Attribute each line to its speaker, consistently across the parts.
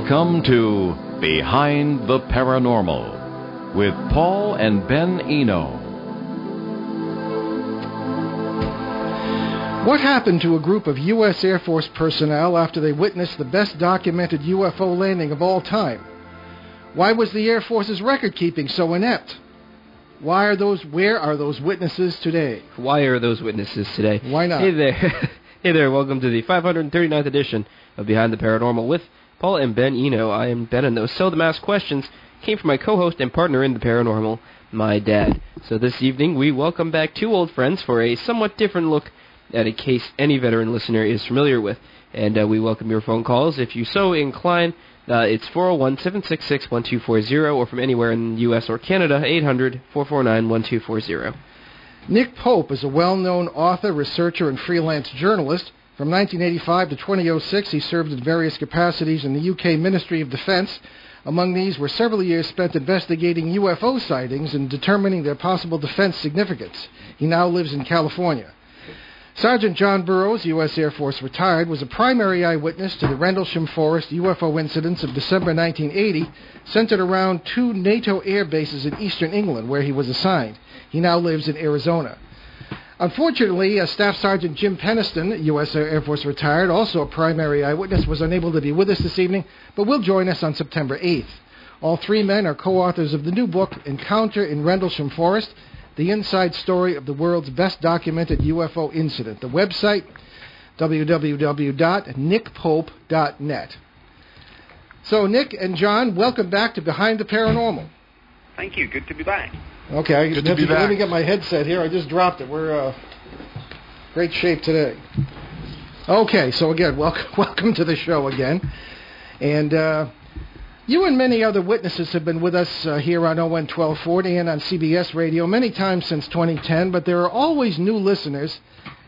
Speaker 1: Welcome to Behind the Paranormal with Paul and Ben Eno.
Speaker 2: What happened to a group of U.S. Air Force personnel after they witnessed the best documented UFO landing of all time? Why was the Air Force's record keeping so inept? Why are those where are those witnesses today?
Speaker 3: Why are those witnesses today?
Speaker 2: Why not?
Speaker 3: Hey there. hey there, welcome to the 539th edition of Behind the Paranormal with Paul and Ben Eno. I am Ben and those seldom asked questions came from my co-host and partner in the paranormal, my dad. So this evening we welcome back two old friends for a somewhat different look at a case any veteran listener is familiar with. And uh, we welcome your phone calls if you so incline. Uh, it's 401-766-1240 or from anywhere in the U.S. or Canada, 800-449-1240.
Speaker 2: Nick Pope is a well-known author, researcher, and freelance journalist. From 1985 to 2006, he served in various capacities in the UK Ministry of Defence. Among these were several years spent investigating UFO sightings and determining their possible defense significance. He now lives in California. Sergeant John Burroughs, U.S. Air Force retired, was a primary eyewitness to the Rendlesham Forest UFO incidents of December 1980, centered around two NATO air bases in eastern England, where he was assigned. He now lives in Arizona. Unfortunately, uh, Staff Sergeant Jim Penniston, U.S. Air Force retired, also a primary eyewitness, was unable to be with us this evening, but will join us on September 8th. All three men are co authors of the new book, Encounter in Rendlesham Forest the inside story of the world's best documented UFO incident. The website, www.nickpope.net. So, Nick and John, welcome back to Behind the Paranormal.
Speaker 4: Thank you. Good to be back.
Speaker 2: Okay,
Speaker 5: Good
Speaker 2: let,
Speaker 5: to be
Speaker 2: me, let me get my headset here. I just dropped it. We're uh, great shape today. Okay, so again, welcome, welcome to the show again. And uh, you and many other witnesses have been with us uh, here on ON 1240 and on CBS Radio many times since 2010, but there are always new listeners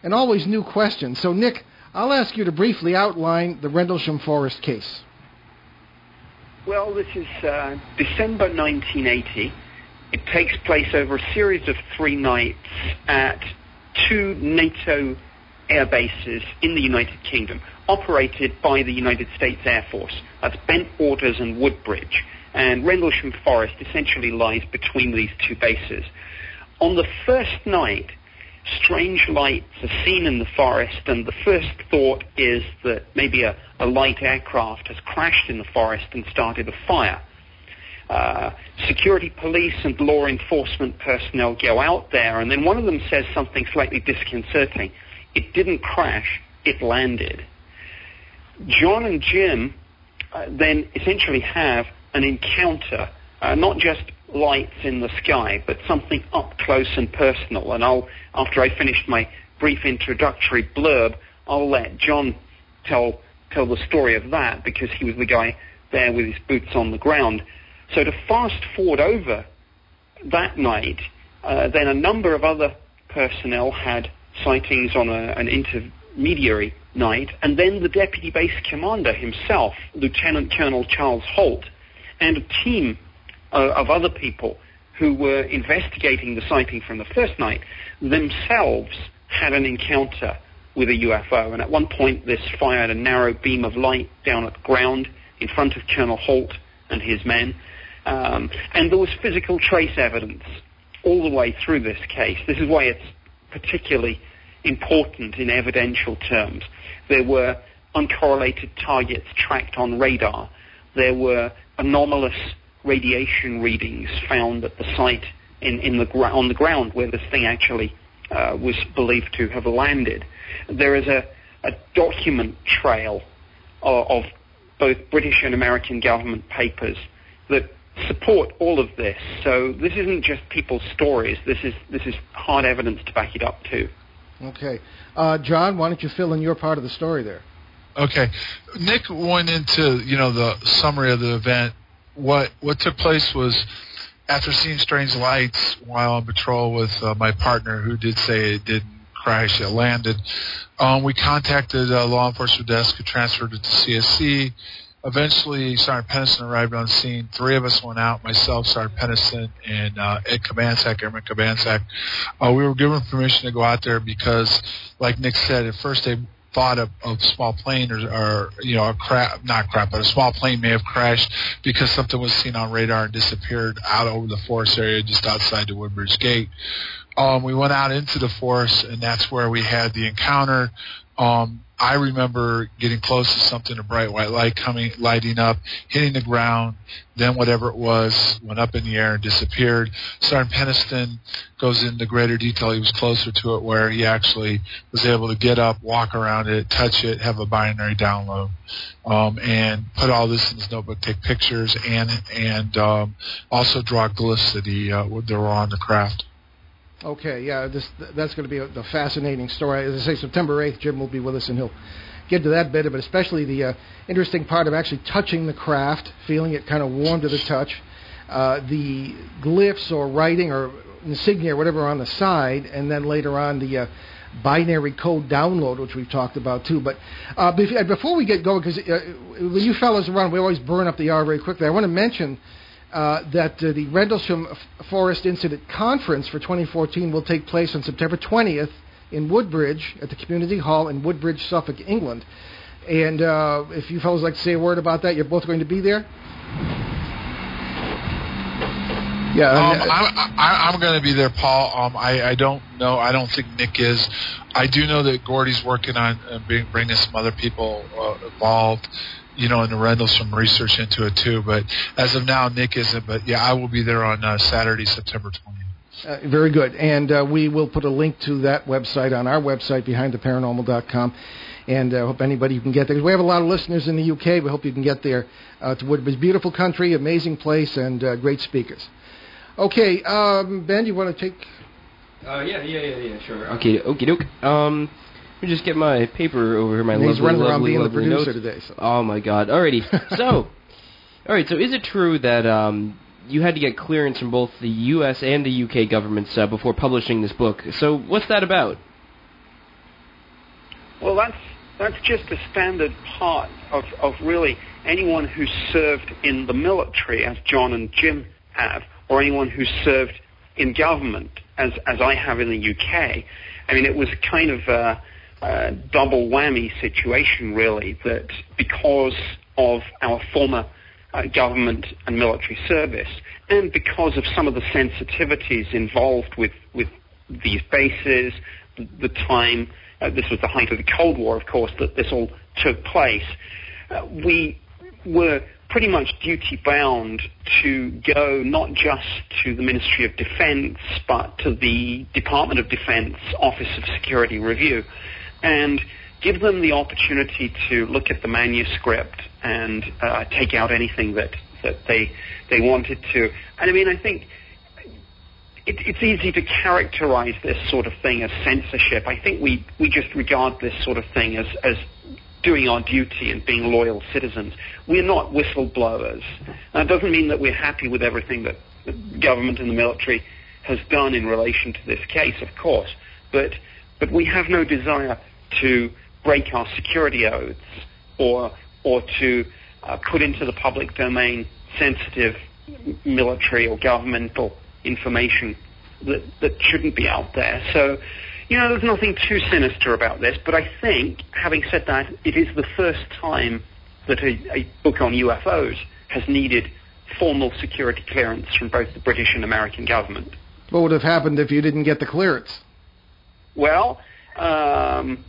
Speaker 2: and always new questions. So, Nick, I'll ask you to briefly outline the Rendlesham Forest case.
Speaker 4: Well, this is uh, December 1980. It takes place over a series of three nights at two NATO air bases in the United Kingdom, operated by the United States Air Force. That's Bent and Woodbridge. And Rendlesham Forest essentially lies between these two bases. On the first night, strange lights are seen in the forest, and the first thought is that maybe a, a light aircraft has crashed in the forest and started a fire. Uh, security police and law enforcement personnel go out there, and then one of them says something slightly disconcerting. It didn't crash, it landed. John and Jim uh, then essentially have an encounter, uh, not just lights in the sky, but something up close and personal. And I'll, after I finish my brief introductory blurb, I'll let John tell tell the story of that because he was the guy there with his boots on the ground. So to fast forward over that night, uh, then a number of other personnel had sightings on a, an intermediary night, and then the deputy base commander himself, Lieutenant Colonel Charles Halt, and a team uh, of other people who were investigating the sighting from the first night themselves had an encounter with a UFO. And at one point, this fired a narrow beam of light down at the ground in front of Colonel Halt and his men. Um, and there was physical trace evidence all the way through this case. This is why it's particularly important in evidential terms. There were uncorrelated targets tracked on radar. There were anomalous radiation readings found at the site in, in the gra- on the ground where this thing actually uh, was believed to have landed. There is a, a document trail of, of both British and American government papers that support all of this. So this isn't just people's stories. This is this is hard evidence to back it up too.
Speaker 2: Okay. Uh, John, why don't you fill in your part of the story there?
Speaker 5: Okay, Nick went into you know the summary of the event. What what took place was after seeing strange lights while on patrol with uh, my partner, who did say it didn't crash, it landed. Um, we contacted uh, law enforcement desk, who transferred it to CSC. Eventually, Sergeant Penniston arrived on scene. Three of us went out, myself, Sergeant Penniston, and uh, Ed Cabansag, Airman Cabansag. Uh, we were given permission to go out there because, like Nick said, at first they thought a, a small plane or, or you know a crap not crap but a small plane may have crashed because something was seen on radar and disappeared out over the forest area just outside the Woodbridge Gate. Um, we went out into the forest and that's where we had the encounter. Um, I remember getting close to something, a bright white light coming, lighting up, hitting the ground. Then whatever it was went up in the air and disappeared. Sergeant Penniston goes into greater detail. He was closer to it, where he actually was able to get up, walk around it, touch it, have a binary download, um, and put all this in his notebook, take pictures, and and um, also draw glyphs that he uh, that were on the craft.
Speaker 2: Okay, yeah, this, that's going to be a, a, fascinating story. As I say, September 8th, Jim will be with us, and he'll get to that bit it, especially the uh, interesting part of actually touching the craft, feeling it kind of warm to the touch, uh, the glyphs or writing or insignia or whatever on the side, and then later on the uh, binary code download, which we've talked about too. But uh, before we get going, because uh, when you fellows are around, we always burn up the hour very quickly. I want to mention uh, that uh, the Rendlesham Forest Incident Conference for 2014 will take place on September 20th in Woodbridge at the Community Hall in Woodbridge, Suffolk, England. And uh, if you fellows like to say a word about that, you're both going to be there.
Speaker 5: Yeah, um, I'm, I'm going to be there, Paul. Um, I, I don't know. I don't think Nick is. I do know that Gordy's working on uh, bringing some other people uh, involved you know, and the some research into it too. But as of now, Nick isn't. But yeah, I will be there on uh, Saturday, September 20th.
Speaker 2: Uh, very good. And uh, we will put a link to that website on our website, behindtheparanormal.com. And I uh, hope anybody can get there. We have a lot of listeners in the UK. We hope you can get there uh, to Woodbridge. Beautiful country, amazing place, and uh, great speakers. Okay, um, Ben, you want to take?
Speaker 3: Uh, yeah, yeah, yeah, yeah, sure. Okay, okie doke. Um, let me just get my paper over here. My
Speaker 2: and
Speaker 3: lovely,
Speaker 2: he's running
Speaker 3: lovely,
Speaker 2: around being
Speaker 3: lovely
Speaker 2: the producer
Speaker 3: notes.
Speaker 2: today. So.
Speaker 3: Oh my God! Alrighty. so, all right. So, is it true that um, you had to get clearance from both the U.S. and the U.K. governments uh, before publishing this book? So, what's that about?
Speaker 4: Well, that's that's just a standard part of, of really anyone who served in the military, as John and Jim have, or anyone who served in government, as as I have in the UK. I mean, it was kind of. Uh, double whammy situation, really, that because of our former uh, government and military service, and because of some of the sensitivities involved with, with these bases, the, the time, uh, this was the height of the Cold War, of course, that this all took place, uh, we were pretty much duty bound to go not just to the Ministry of Defense, but to the Department of Defense Office of Security Review and give them the opportunity to look at the manuscript and uh, take out anything that, that they, they wanted to. And I mean, I think it, it's easy to characterize this sort of thing as censorship. I think we, we just regard this sort of thing as, as doing our duty and being loyal citizens. We're not whistleblowers. That doesn't mean that we're happy with everything that the government and the military has done in relation to this case, of course. But, but we have no desire to break our security oaths or, or to uh, put into the public domain sensitive military or governmental information that, that shouldn't be out there. So, you know, there's nothing too sinister about this, but I think, having said that, it is the first time that a, a book on UFOs has needed formal security clearance from both the British and American government.
Speaker 2: What would have happened if you didn't get the clearance?
Speaker 4: Well, um,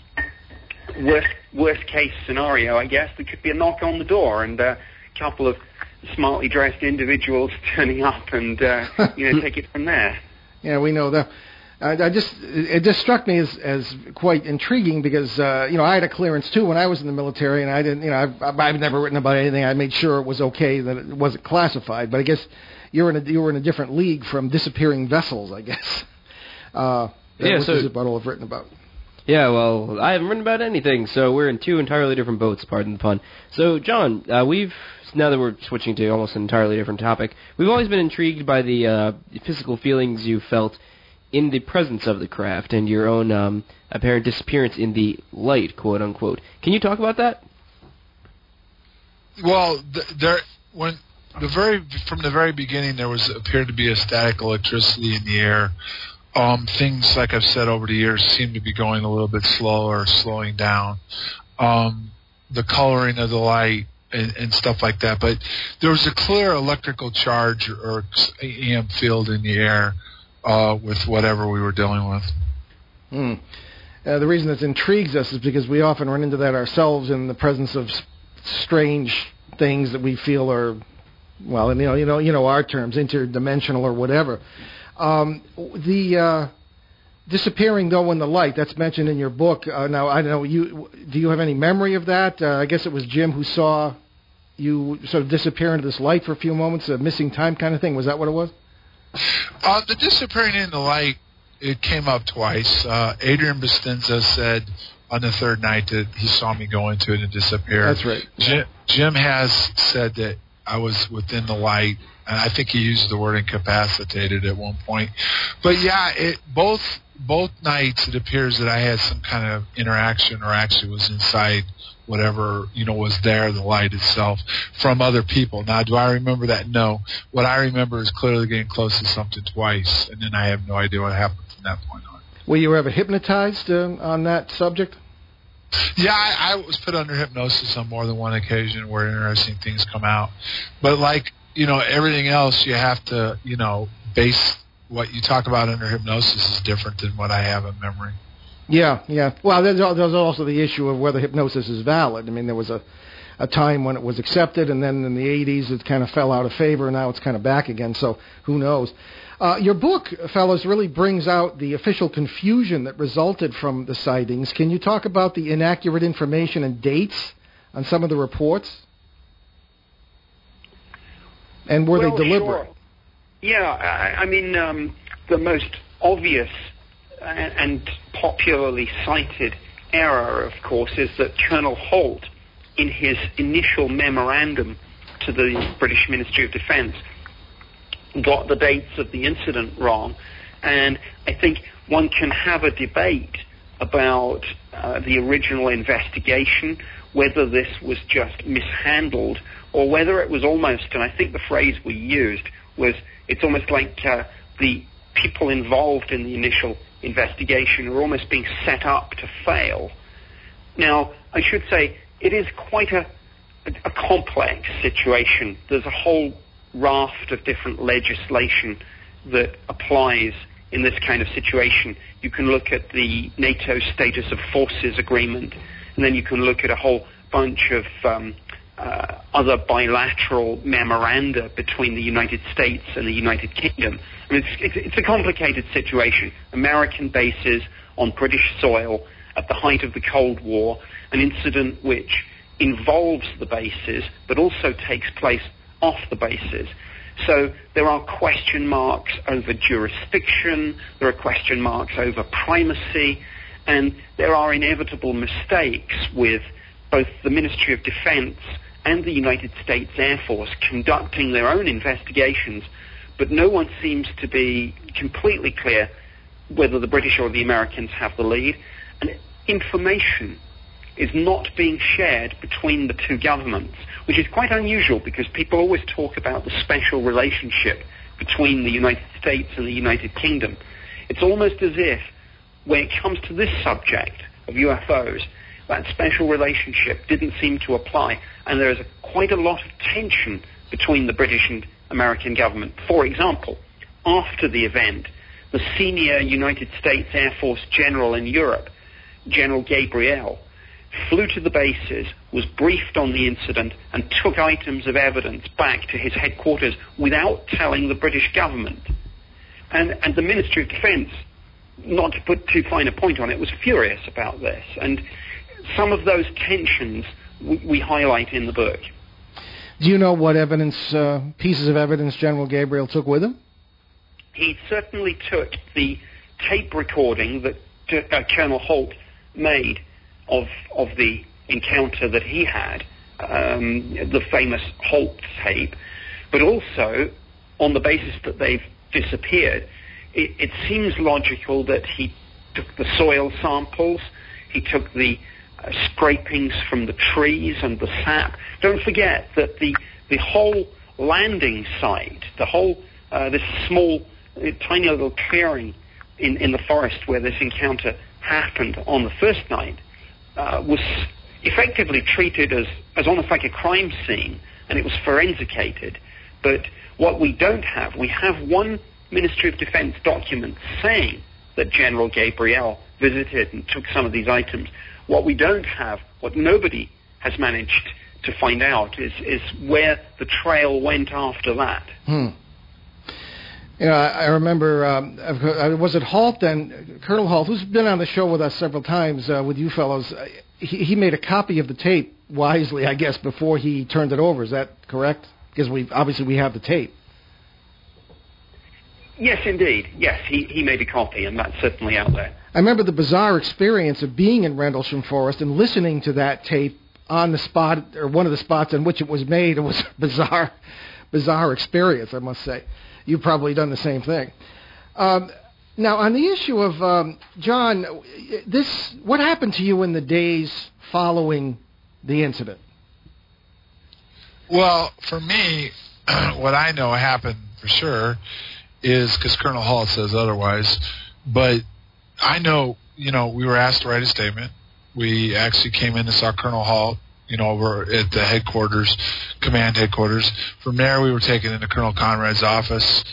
Speaker 4: worst worst case scenario, I guess, there could be a knock on the door and a couple of smartly dressed individuals turning up and uh, you know take it from there.
Speaker 2: Yeah, we know that. I, I just it just struck me as as quite intriguing because uh, you know I had a clearance too when I was in the military and I didn't you know I've, I've never written about anything I made sure it was okay that it wasn't classified but I guess you're in a you were in a different league from disappearing vessels I guess uh,
Speaker 3: yeah,
Speaker 2: which
Speaker 3: so,
Speaker 2: is about all I've written about.
Speaker 3: Yeah, well, I haven't written about anything, so we're in two entirely different boats, pardon the pun. So, John, uh, we've, now that we're switching to almost an entirely different topic, we've always been intrigued by the uh, physical feelings you felt in the presence of the craft and your own um, apparent disappearance in the light, quote unquote. Can you talk about that?
Speaker 5: Well, th- there, when the very from the very beginning, there was appeared to be a static electricity in the air um, things, like I've said over the years, seem to be going a little bit slower, slowing down. Um, the coloring of the light and, and stuff like that. But there was a clear electrical charge or EM field in the air uh, with whatever we were dealing with.
Speaker 2: Hmm. Uh, the reason this intrigues us is because we often run into that ourselves in the presence of strange things that we feel are, well, you know, you know, you know, our terms, interdimensional or whatever. Um, the uh, disappearing though in the light that's mentioned in your book. Uh, now I don't know you. Do you have any memory of that? Uh, I guess it was Jim who saw you sort of disappear into this light for a few moments, a missing time kind of thing. Was that what it was?
Speaker 5: Uh, the disappearing in the light it came up twice. Uh, Adrian Bustinza said on the third night that he saw me go into it and disappear.
Speaker 2: That's right.
Speaker 5: Jim, Jim has said that I was within the light, and I think he used the word incapacitated at one point. But yeah, it both both nights it appears that I had some kind of interaction or actually was inside whatever you know was there, the light itself, from other people. Now, do I remember that? No. What I remember is clearly getting close to something twice, and then I have no idea what happened from that point on.
Speaker 2: Were you ever hypnotized uh, on that subject?
Speaker 5: Yeah, I, I was put under hypnosis on more than one occasion where interesting things come out. But like you know everything else, you have to you know base what you talk about under hypnosis is different than what I have in memory.
Speaker 2: Yeah, yeah. Well, there's, there's also the issue of whether hypnosis is valid. I mean, there was a a time when it was accepted, and then in the 80s it kind of fell out of favor. and Now it's kind of back again. So who knows? Uh, your book, fellows, really brings out the official confusion that resulted from the sightings. Can you talk about the inaccurate information and dates on some of the reports? And were
Speaker 4: well,
Speaker 2: they deliberate?
Speaker 4: Sure. Yeah, I, I mean, um, the most obvious and popularly cited error, of course, is that Colonel Halt, in his initial memorandum to the British Ministry of Defence, got the dates of the incident wrong. And I think one can have a debate about uh, the original investigation, whether this was just mishandled or whether it was almost, and I think the phrase we used was, it's almost like uh, the people involved in the initial investigation are almost being set up to fail. Now, I should say it is quite a, a, complex situation. There's a whole raft of different legislation that applies in this kind of situation. You can look at the NATO Status of Forces Agreement, and then you can look at a whole bunch of um, uh, other bilateral memoranda between the United States and the United Kingdom. I mean, it's, it's, it's a complicated situation. American bases on British soil at the height of the Cold War, an incident which involves the bases but also takes place off the bases. So there are question marks over jurisdiction, there are question marks over primacy, and there are inevitable mistakes with both the Ministry of Defense and the United States Air Force conducting their own investigations, but no one seems to be completely clear whether the British or the Americans have the lead. And information is not being shared between the two governments, which is quite unusual because people always talk about the special relationship between the United States and the United Kingdom. It's almost as if when it comes to this subject of UFOs, that special relationship didn't seem to apply, and there is a, quite a lot of tension between the British and American government. For example, after the event, the senior United States Air Force general in Europe, General Gabriel, flew to the bases, was briefed on the incident, and took items of evidence back to his headquarters without telling the British government. And, and the Ministry of Defense, not to put too fine a point on it, was furious about this. And some of those tensions we, we highlight in the book.
Speaker 2: Do you know what evidence, uh, pieces of evidence General Gabriel took with him?
Speaker 4: He certainly took the tape recording that uh, Colonel Halt made of of the encounter that he had, um, the famous Halt tape, but also on the basis that they've disappeared, it, it seems logical that he took the soil samples, he took the scrapings from the trees and the sap. Don't forget that the, the whole landing site, the whole, uh, this small, uh, tiny little clearing in, in the forest where this encounter happened on the first night uh, was effectively treated as, as almost like a crime scene, and it was forensicated. But what we don't have, we have one Ministry of Defense document saying that General Gabriel visited and took some of these items. What we don't have, what nobody has managed to find out, is, is where the trail went after that.
Speaker 2: Hmm. You know, I, I remember, um, uh, was it Halt then, Colonel Halt, who's been on the show with us several times uh, with you fellows, uh, he, he made a copy of the tape wisely, I guess, before he turned it over. Is that correct? Because we obviously we have the tape.
Speaker 4: Yes, indeed. Yes, he, he made a copy, and that's certainly out there.
Speaker 2: I remember the bizarre experience of being in Rendlesham Forest and listening to that tape on the spot, or one of the spots in which it was made. It was a bizarre, bizarre experience, I must say. You've probably done the same thing. Um, now, on the issue of um, John, this what happened to you in the days following the incident?
Speaker 5: Well, for me, what I know happened for sure is because Colonel Halt says otherwise, but I know, you know, we were asked to write a statement. We actually came in and saw Colonel Halt, you know, over at the headquarters, command headquarters. From there, we were taken into Colonel Conrad's office.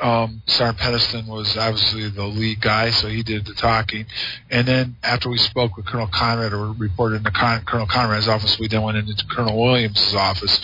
Speaker 5: Um, Sergeant Penniston was obviously the lead guy, so he did the talking. And then after we spoke with Colonel Conrad or reported into Con- Colonel Conrad's office, we then went into Colonel Williams' office.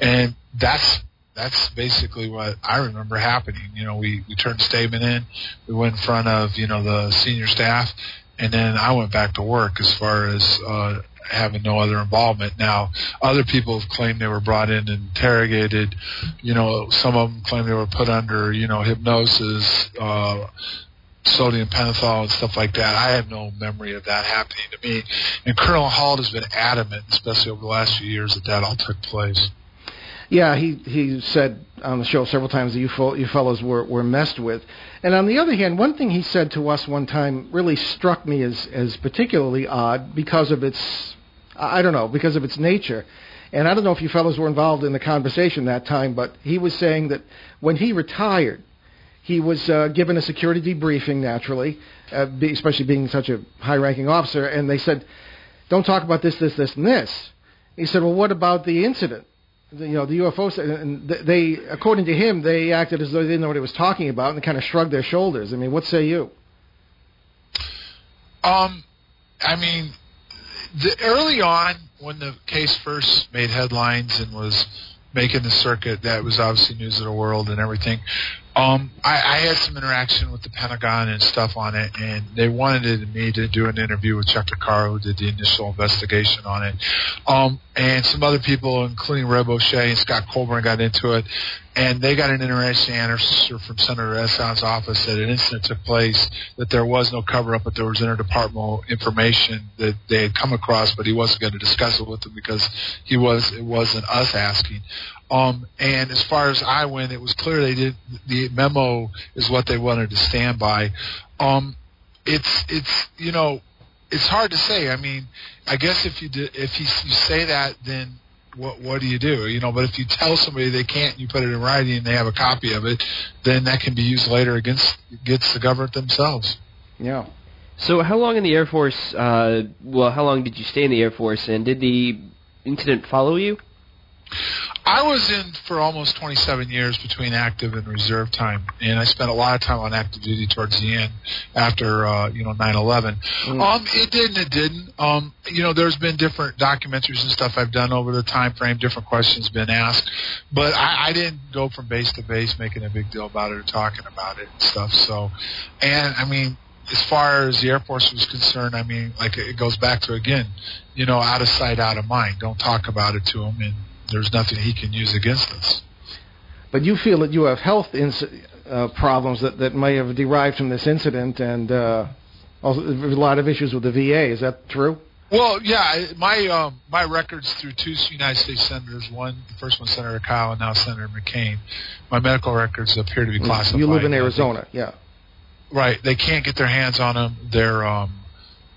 Speaker 5: And that's that's basically what I remember happening. You know, we, we turned statement in, we went in front of, you know, the senior staff, and then I went back to work as far as uh, having no other involvement. Now, other people have claimed they were brought in and interrogated. You know, some of them claim they were put under, you know, hypnosis, uh, sodium pentothal and stuff like that. I have no memory of that happening to me. And Colonel Halt has been adamant, especially over the last few years, that that all took place.
Speaker 2: Yeah, he he said on the show several times that you, fo- you fellows were, were messed with. And on the other hand, one thing he said to us one time really struck me as, as particularly odd because of its, I don't know, because of its nature. And I don't know if you fellows were involved in the conversation that time, but he was saying that when he retired, he was uh, given a security debriefing naturally, uh, be, especially being such a high-ranking officer, and they said, "Don't talk about this, this, this, and this." He said, "Well, what about the incident?" You know the UFO and they according to him they acted as though they didn't know what he was talking about and kind of shrugged their shoulders. I mean, what say you?
Speaker 5: Um, I mean, the, early on when the case first made headlines and was making the circuit, that was obviously news of the world and everything. Um, I, I had some interaction with the Pentagon and stuff on it, and they wanted me to do an interview with Chuck Carr, who did the initial investigation on it. Um, and some other people, including Reb O'Shea and Scott Colburn, got into it, and they got an interesting answer from Senator Exon's office that an incident took place, that there was no cover-up, but there was interdepartmental information that they had come across, but he wasn't going to discuss it with them because he was it wasn't us asking. Um, and as far as I went, it was clear they did. The memo is what they wanted to stand by. Um, it's it's you know it's hard to say. I mean, I guess if you do, if you, you say that, then what what do you do? You know, but if you tell somebody they can't, you put it in writing and they have a copy of it, then that can be used later against against the government themselves.
Speaker 2: Yeah.
Speaker 3: So, how long in the Air Force? Uh, well, how long did you stay in the Air Force, and did the incident follow you?
Speaker 5: I was in for almost 27 years between active and reserve time, and I spent a lot of time on active duty towards the end after uh, you know 9/11. Mm. Um, it didn't, it didn't. Um, you know, there's been different documentaries and stuff I've done over the time frame. Different questions been asked, but I, I didn't go from base to base making a big deal about it or talking about it and stuff. So, and I mean, as far as the Air Force was concerned, I mean, like it goes back to again, you know, out of sight, out of mind. Don't talk about it to them, and there's nothing he can use against us.
Speaker 2: But you feel that you have health ins- uh, problems that, that may have derived from this incident, and uh, also a lot of issues with the VA. Is that true?
Speaker 5: Well, yeah, my um, my records through two United States senators, one the first one Senator Kyl and now Senator McCain. My medical records appear to be classified.
Speaker 2: You live in Arizona, yeah.
Speaker 5: Right, they can't get their hands on them. They're um,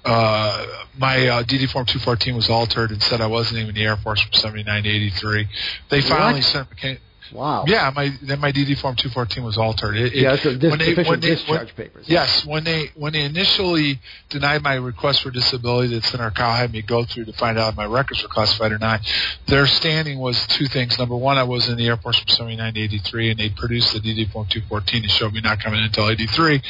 Speaker 5: uh, my uh, DD form 214 was altered and said I wasn't even in the Air Force from 79 to 83. They finally
Speaker 2: what?
Speaker 5: sent.
Speaker 2: Wow.
Speaker 5: Yeah, my then my DD Form 214 was altered. It,
Speaker 2: yeah, dis-
Speaker 5: when they, when they,
Speaker 2: discharge
Speaker 5: when,
Speaker 2: papers.
Speaker 5: Yes, when they when they initially denied my request for disability that Senator Kyl had me go through to find out if my records were classified or not, their standing was two things. Number one, I was in the Air Force from 79 to 83, and they produced the DD Form 214 to show me not coming until 83,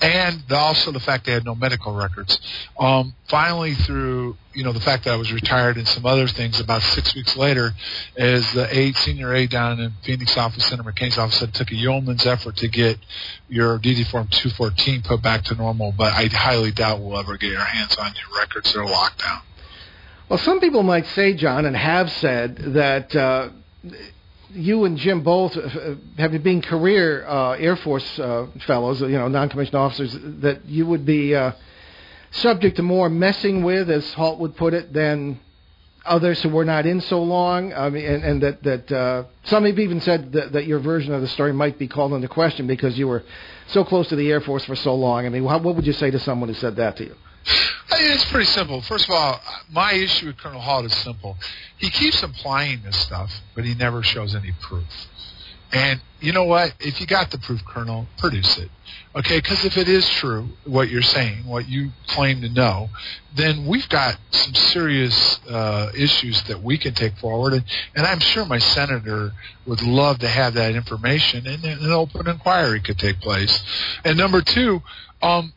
Speaker 5: and also the fact they had no medical records. Um, finally, through you know the fact that I was retired and some other things, about six weeks later, as the aide senior aide down in Phoenix office, Senator McCain's office, said it took a yeoman's effort to get your DD Form 214 put back to normal, but I highly doubt we'll ever get our hands on your records. They're locked down.
Speaker 2: Well, some people might say, John, and have said that. Uh, you and Jim both, having been career uh, Air Force uh, fellows, you know, non-commissioned officers, that you would be uh, subject to more messing with, as Halt would put it, than others who were not in so long. I mean, and, and that that uh, some have even said that, that your version of the story might be called into question because you were so close to the Air Force for so long. I mean, what, what would you say to someone who said that to you?
Speaker 5: It's pretty simple. First of all, my issue with Colonel Halt is simple. He keeps implying this stuff, but he never shows any proof. And you know what? If you got the proof, Colonel, produce it. Okay, because if it is true, what you're saying, what you claim to know, then we've got some serious uh, issues that we can take forward. And, and I'm sure my senator would love to have that information, and an open inquiry could take place. And number two, um,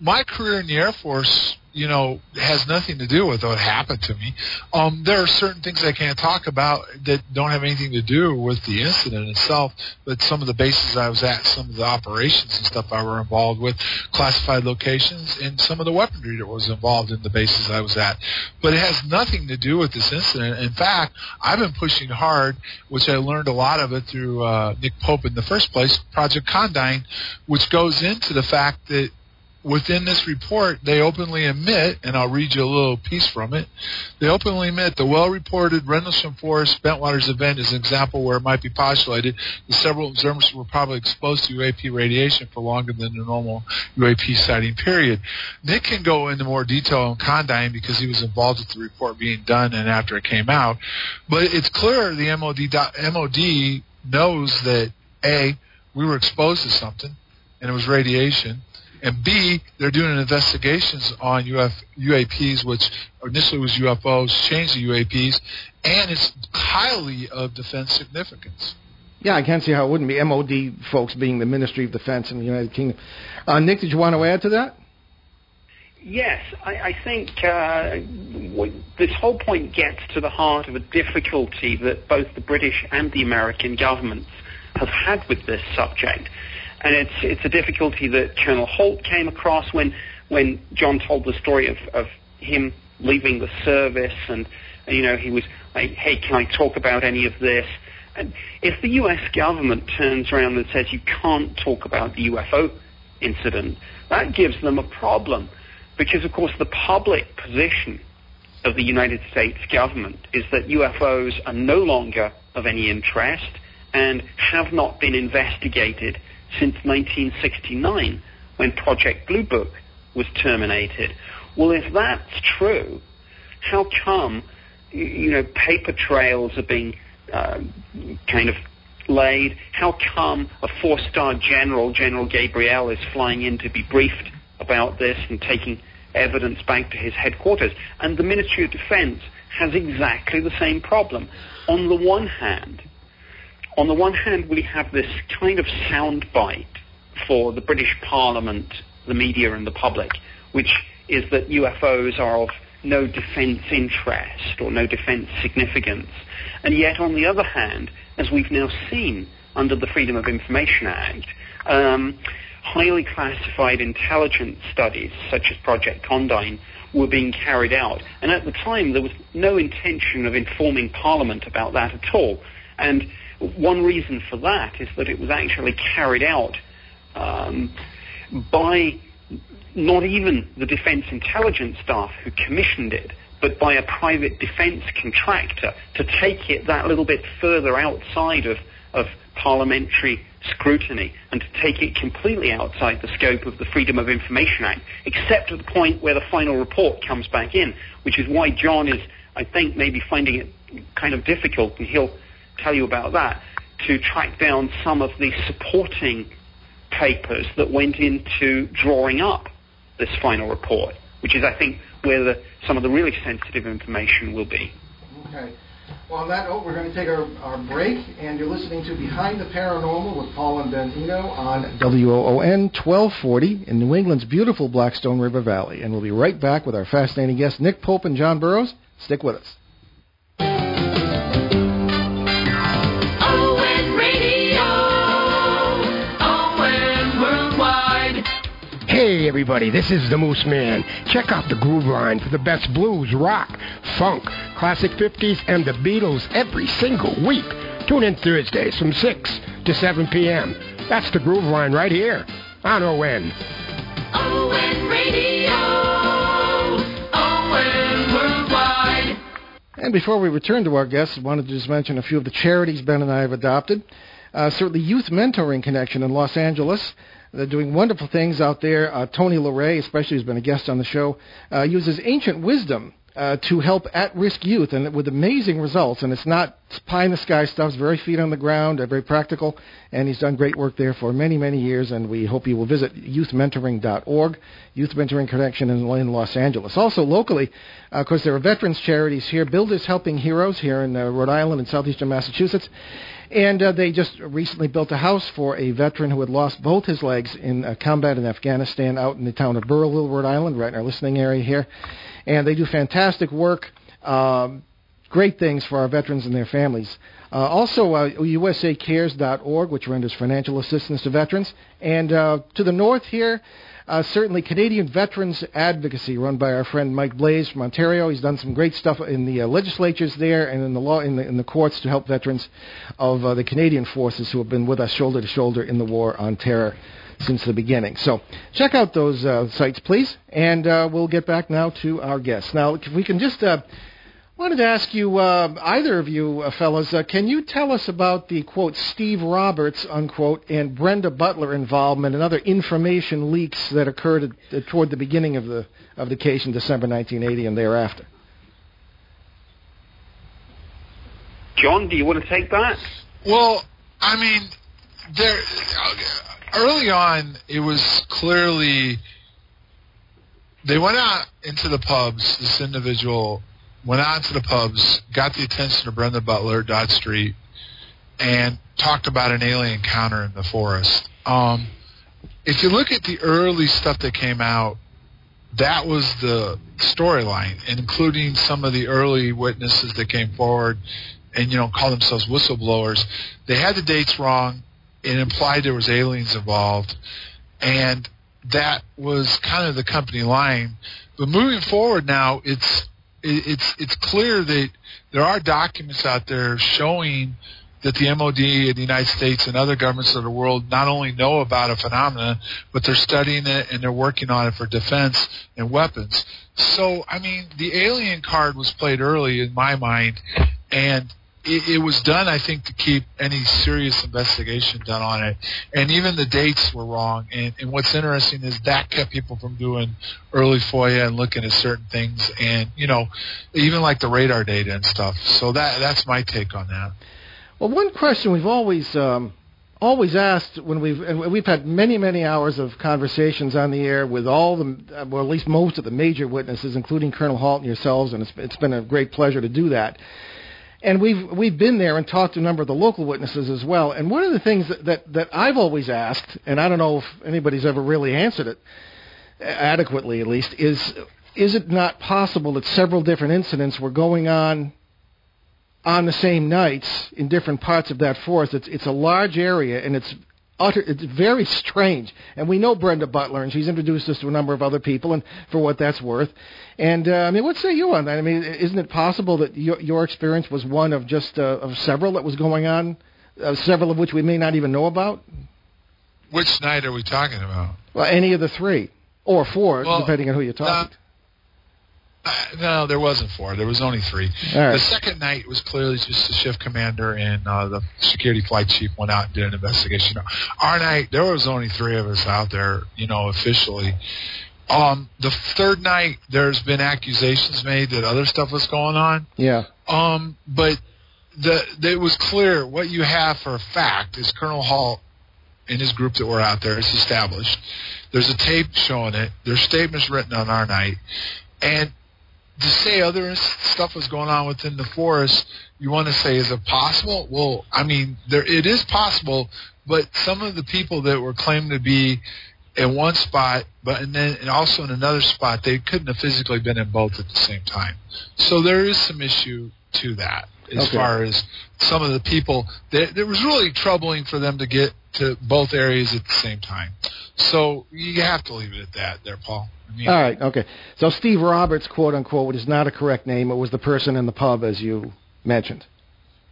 Speaker 5: my career in the Air Force you know, has nothing to do with what happened to me. Um, there are certain things I can't talk about that don't have anything to do with the incident itself, but some of the bases I was at, some of the operations and stuff I were involved with, classified locations, and some of the weaponry that was involved in the bases I was at. But it has nothing to do with this incident. In fact, I've been pushing hard, which I learned a lot of it through uh, Nick Pope in the first place, Project Condign, which goes into the fact that within this report, they openly admit, and I'll read you a little piece from it. They openly admit the well-reported Rendlesham Forest Bentwaters event is an example where it might be postulated that several observers were probably exposed to UAP radiation for longer than the normal UAP sighting period. Nick can go into more detail on Condign because he was involved with the report being done and after it came out. But it's clear the MOD, MOD knows that A, we were exposed to something, and it was radiation and B, they're doing investigations on Uf, UAPs, which initially was UFOs, changed to UAPs, and it's highly of defense significance.
Speaker 2: Yeah, I can't see how it wouldn't be. MOD folks being the Ministry of Defense in the United Kingdom. Uh, Nick, did you want to add to that?
Speaker 4: Yes, I, I think uh, this whole point gets to the heart of a difficulty that both the British and the American governments have had with this subject. And it's, it's a difficulty that Colonel Halt came across when, when John told the story of, of him leaving the service and, you know, he was like, hey, can I talk about any of this? And if the U.S. government turns around and says you can't talk about the UFO incident, that gives them a problem. Because, of course, the public position of the United States government is that UFOs are no longer of any interest and have not been investigated since 1969 when Project Blue Book was terminated. Well, if that's true, how come you know paper trails are being uh, kind of laid? How come a four-star general, General Gabriel, is flying in to be briefed about this and taking evidence back to his headquarters? And the Ministry of Defense has exactly the same problem. On the one hand, on the one hand, we have this kind of soundbite for the British Parliament, the media, and the public, which is that UFOs are of no defence interest or no defence significance. And yet, on the other hand, as we've now seen under the Freedom of Information Act, um, highly classified intelligence studies, such as Project Condign, were being carried out. And at the time, there was no intention of informing Parliament about that at all. And one reason for that is that it was actually carried out um, by not even the defense intelligence staff who commissioned it, but by a private defense contractor to take it that little bit further outside of, of parliamentary scrutiny and to take it completely outside the scope of the Freedom of Information Act, except at the point where the final report comes back in, which is why John is, I think, maybe finding it kind of difficult, and he'll tell you about that, to track down some of the supporting papers that went into drawing up this final report, which is, I think, where the, some of the really sensitive information will be.
Speaker 2: Okay. Well, on that note, we're going to take our, our break, and you're listening to Behind the Paranormal with Paul and Ben Eno on WOON 1240 in New England's beautiful Blackstone River Valley. And we'll be right back with our fascinating guests, Nick Pope and John Burroughs. Stick with us.
Speaker 6: Everybody, this is the Moose Man. Check out the Groove Line for the best blues, rock, funk, classic 50s, and the Beatles every single week. Tune in Thursdays from 6 to 7 p.m. That's the Groove Line right here on ON.
Speaker 7: ON Radio. ON Worldwide.
Speaker 2: And before we return to our guests, I wanted to just mention a few of the charities Ben and I have adopted. Uh, certainly, Youth Mentoring Connection in Los Angeles. They're doing wonderful things out there. Uh, Tony LaRay, especially, who's been a guest on the show, uh, uses ancient wisdom uh, to help at-risk youth, and with amazing results. And it's not pie in the sky stuff; it's very feet on the ground, uh, very practical. And he's done great work there for many, many years. And we hope you will visit youthmentoring.org, Youth Mentoring Connection in, in Los Angeles. Also locally, of course, there are veterans charities here. Builders Helping Heroes here in uh, Rhode Island and southeastern Massachusetts. And uh, they just recently built a house for a veteran who had lost both his legs in uh, combat in Afghanistan out in the town of Burrillville, Rhode Island, right in our listening area here. And they do fantastic work, um, great things for our veterans and their families. Uh, also, uh, USACares.org, which renders financial assistance to veterans. And uh, to the north here, uh, certainly Canadian Veterans Advocacy, run by our friend Mike Blais from Ontario. He's done some great stuff in the uh, legislatures there and in the law in the, in the courts to help veterans of uh, the Canadian forces who have been with us shoulder to shoulder in the war on terror since the beginning. So check out those uh, sites, please, and uh, we'll get back now to our guests. Now, if we can just uh, wanted to ask you, uh, either of you uh, fellows, uh, can you tell us about the quote Steve Roberts unquote and Brenda Butler involvement and other information leaks that occurred at, at, toward the beginning of the of the case in December 1980 and thereafter?
Speaker 4: John, do you want to take that?
Speaker 5: Well, I mean, there early on, it was clearly they went out into the pubs. This individual went out to the pubs, got the attention of Brenda Butler, Dot Street, and talked about an alien encounter in the forest. Um, if you look at the early stuff that came out, that was the storyline, including some of the early witnesses that came forward and you know call themselves whistleblowers. They had the dates wrong. It implied there was aliens involved, and that was kind of the company line. But moving forward now, it's it's it's clear that there are documents out there showing that the MOD in the United States and other governments of the world not only know about a phenomenon, but they're studying it and they're working on it for defense and weapons. So, I mean, the alien card was played early in my mind, and it, it was done, I think, to keep any serious investigation done on it. And even the dates were wrong. And, and what's interesting is that kept people from doing early FOIA and looking at certain things, and you know, even like the radar data and stuff. So that that's my take on that.
Speaker 2: Well, one question we've always um, always asked when we've and we've had many many hours of conversations on the air with all the well at least most of the major witnesses, including Colonel Halt and yourselves, and it's, it's been a great pleasure to do that and we've we've been there and talked to a number of the local witnesses as well. And one of the things that that, that I've always asked, and I don't know if anybody's ever really answered it adequately, at least, is is it not possible that several different incidents were going on on the same nights in different parts of that forest? It's it's a large area and it's utter, it's very strange. And we know Brenda Butler, and she's introduced us to a number of other people, and for what that's worth. And uh, I mean, what say you on that? I mean, isn't it possible that your, your experience was one of just uh, of several that was going on, uh, several of which we may not even know about?
Speaker 5: Which night are we talking about?
Speaker 2: Well, any of the three or four, well, depending on who you're talking.
Speaker 5: Uh, no, there wasn't four. There was only three.
Speaker 2: Right.
Speaker 5: The second night was clearly just the shift commander and uh, the security flight chief went out and did an investigation. Our night, there was only three of us out there, you know, officially. Um, the third night, there's been accusations made that other stuff was going on.
Speaker 2: Yeah.
Speaker 5: Um, but the, the, it was clear what you have for a fact is Colonel Halt and his group that were out there is established. There's a tape showing it. There's statements written on our night, and to say other stuff was going on within the forest, you want to say, is it possible? Well, I mean, there it is possible, but some of the people that were claimed to be in one spot, but and then and also in another spot, they couldn't have physically been in both at the same time. So there is some issue to that as
Speaker 2: Okay.
Speaker 5: far as some of the people. That, it was really troubling for them to get to both areas at the same time. So you have to leave it at that, there, Paul. Mean,
Speaker 2: All right, okay. So Steve Roberts, quote unquote, is not a correct name. It was the person in the pub, as you mentioned.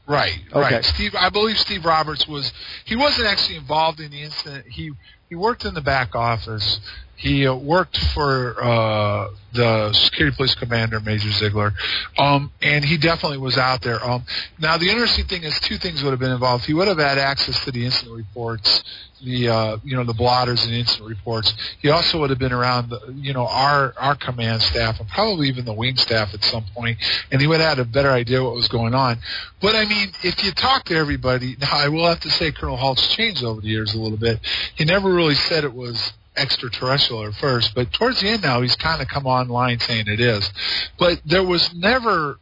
Speaker 5: Right,
Speaker 2: Okay.
Speaker 5: right. Steve, I believe Steve Roberts was. He wasn't actually involved in the incident. He he worked in the back office. He uh, worked for uh, the security police commander, Major Zickler, um, and he definitely was out there. Um, now, the interesting thing is, two things would have been involved. He would have had access to the incident reports, the uh, you know the blotters and incident reports. He also would have been around, the, you know, our our command staff and probably even the wing staff at some point, and he would have had a better idea what was going on. But I mean, if you talk to everybody, now I will have to say Colonel Halt's changed over the years a little bit. He never really said it was extraterrestrial at first, but towards the end now he's kind of come online saying it is. But there was never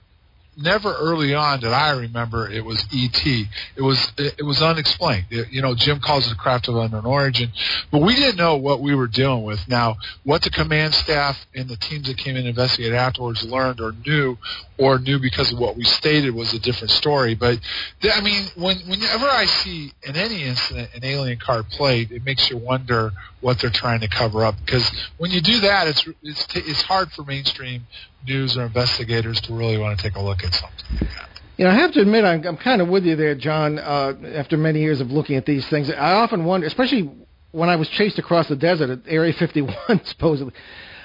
Speaker 5: never early on that I remember it was ET. It was it, it was unexplained. It- you know, Jim calls it a craft of unknown origin, but we didn't know what we were dealing with. Now, what the command staff and the teams that came in and investigated afterwards learned or knew, or knew because of what we stated was a different story. But th- I mean, when whenever I see in any incident an alien card played, it makes you wonder what they're trying to cover up. Because when you do that, it's it's t- it's hard for mainstream news or investigators to really want to take a look at something.
Speaker 2: You know, I have to admit, I'm, I'm kind of with you there, John. Uh, after many years of looking at these things, I often wonder, especially when I was chased across the desert at Area 51, supposedly.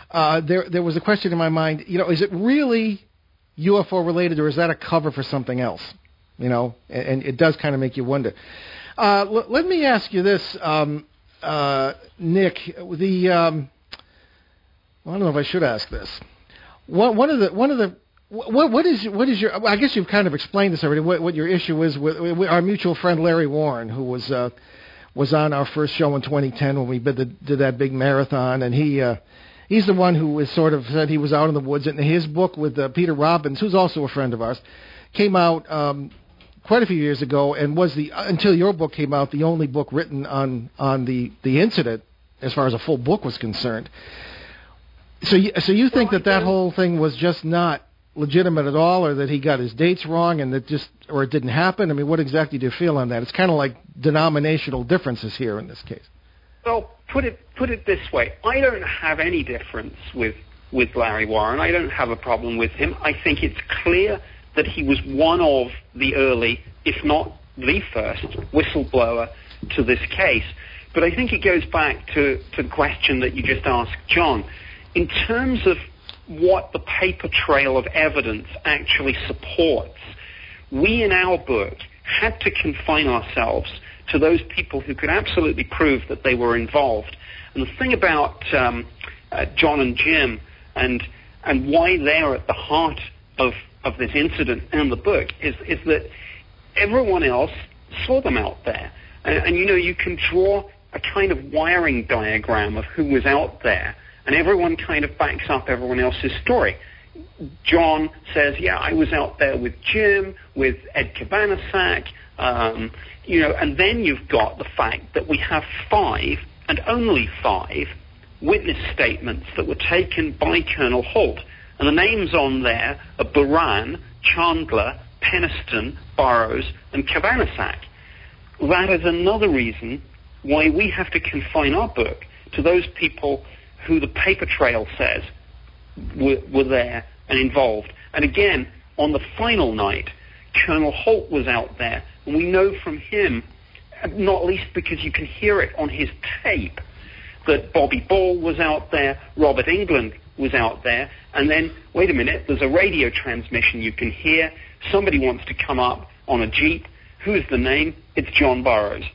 Speaker 2: Uh, there, there was a question in my mind. You know, is it really UFO related, or is that a cover for something else? You know, and, and it does kind of make you wonder. Uh, l- let me ask you this, um, uh, Nick. The um, I don't know if I should ask this. One, one of the one of the what what is what is your? I guess you've kind of explained this already. What what your issue is with, with our mutual friend Larry Warren, who was uh, was on our first show in 2010 when we did, the, did that big marathon, and he uh, he's the one who was sort of said he was out in the woods. And his book with uh, Peter Robbins, who's also a friend of ours, came out um, quite a few years ago, and was the until your book came out the only book written on on the the incident as far as a full book was concerned. So you, so you think that that whole thing was just not legitimate at all, or that he got his dates wrong, and that just or it didn't happen? I mean, what exactly do you feel on that? It's kind of like denominational differences here in this case.
Speaker 4: Well, put it put it this way: I don't have any difference with with Larry Warren. I don't have a problem with him. I think it's clear that he was one of the early, if not the first, whistleblower to this case. But I think it goes back to, to the question that you just asked, John. In terms of what the paper trail of evidence actually supports, we in our book had to confine ourselves to those people who could absolutely prove that they were involved. And the thing about um, uh, John and Jim and and why they're at the heart of, of this incident and the book is, is that everyone else saw them out there. And, and you know, you can draw a kind of wiring diagram of who was out there, and everyone kind of backs up everyone else's story. John says, "Yeah, I was out there with Jim, with Ed Cabansag, um, you know." And then you've got the fact that we have five, and only five, witness statements that were taken by Colonel Halt, and the names on there are Buran, Chandler, Penniston, Burroughs, and Cabansag. That is another reason why we have to confine our book to those people who the paper trail says were, were there and involved. And again, on the final night, Colonel Halt was out there, and we know from him, not least because you can hear it on his tape, that Bobby Ball was out there, Robert England was out there, and then, wait a minute, there's a radio transmission you can hear. Somebody wants to come up on a Jeep. Who's the name? It's John Burroughs.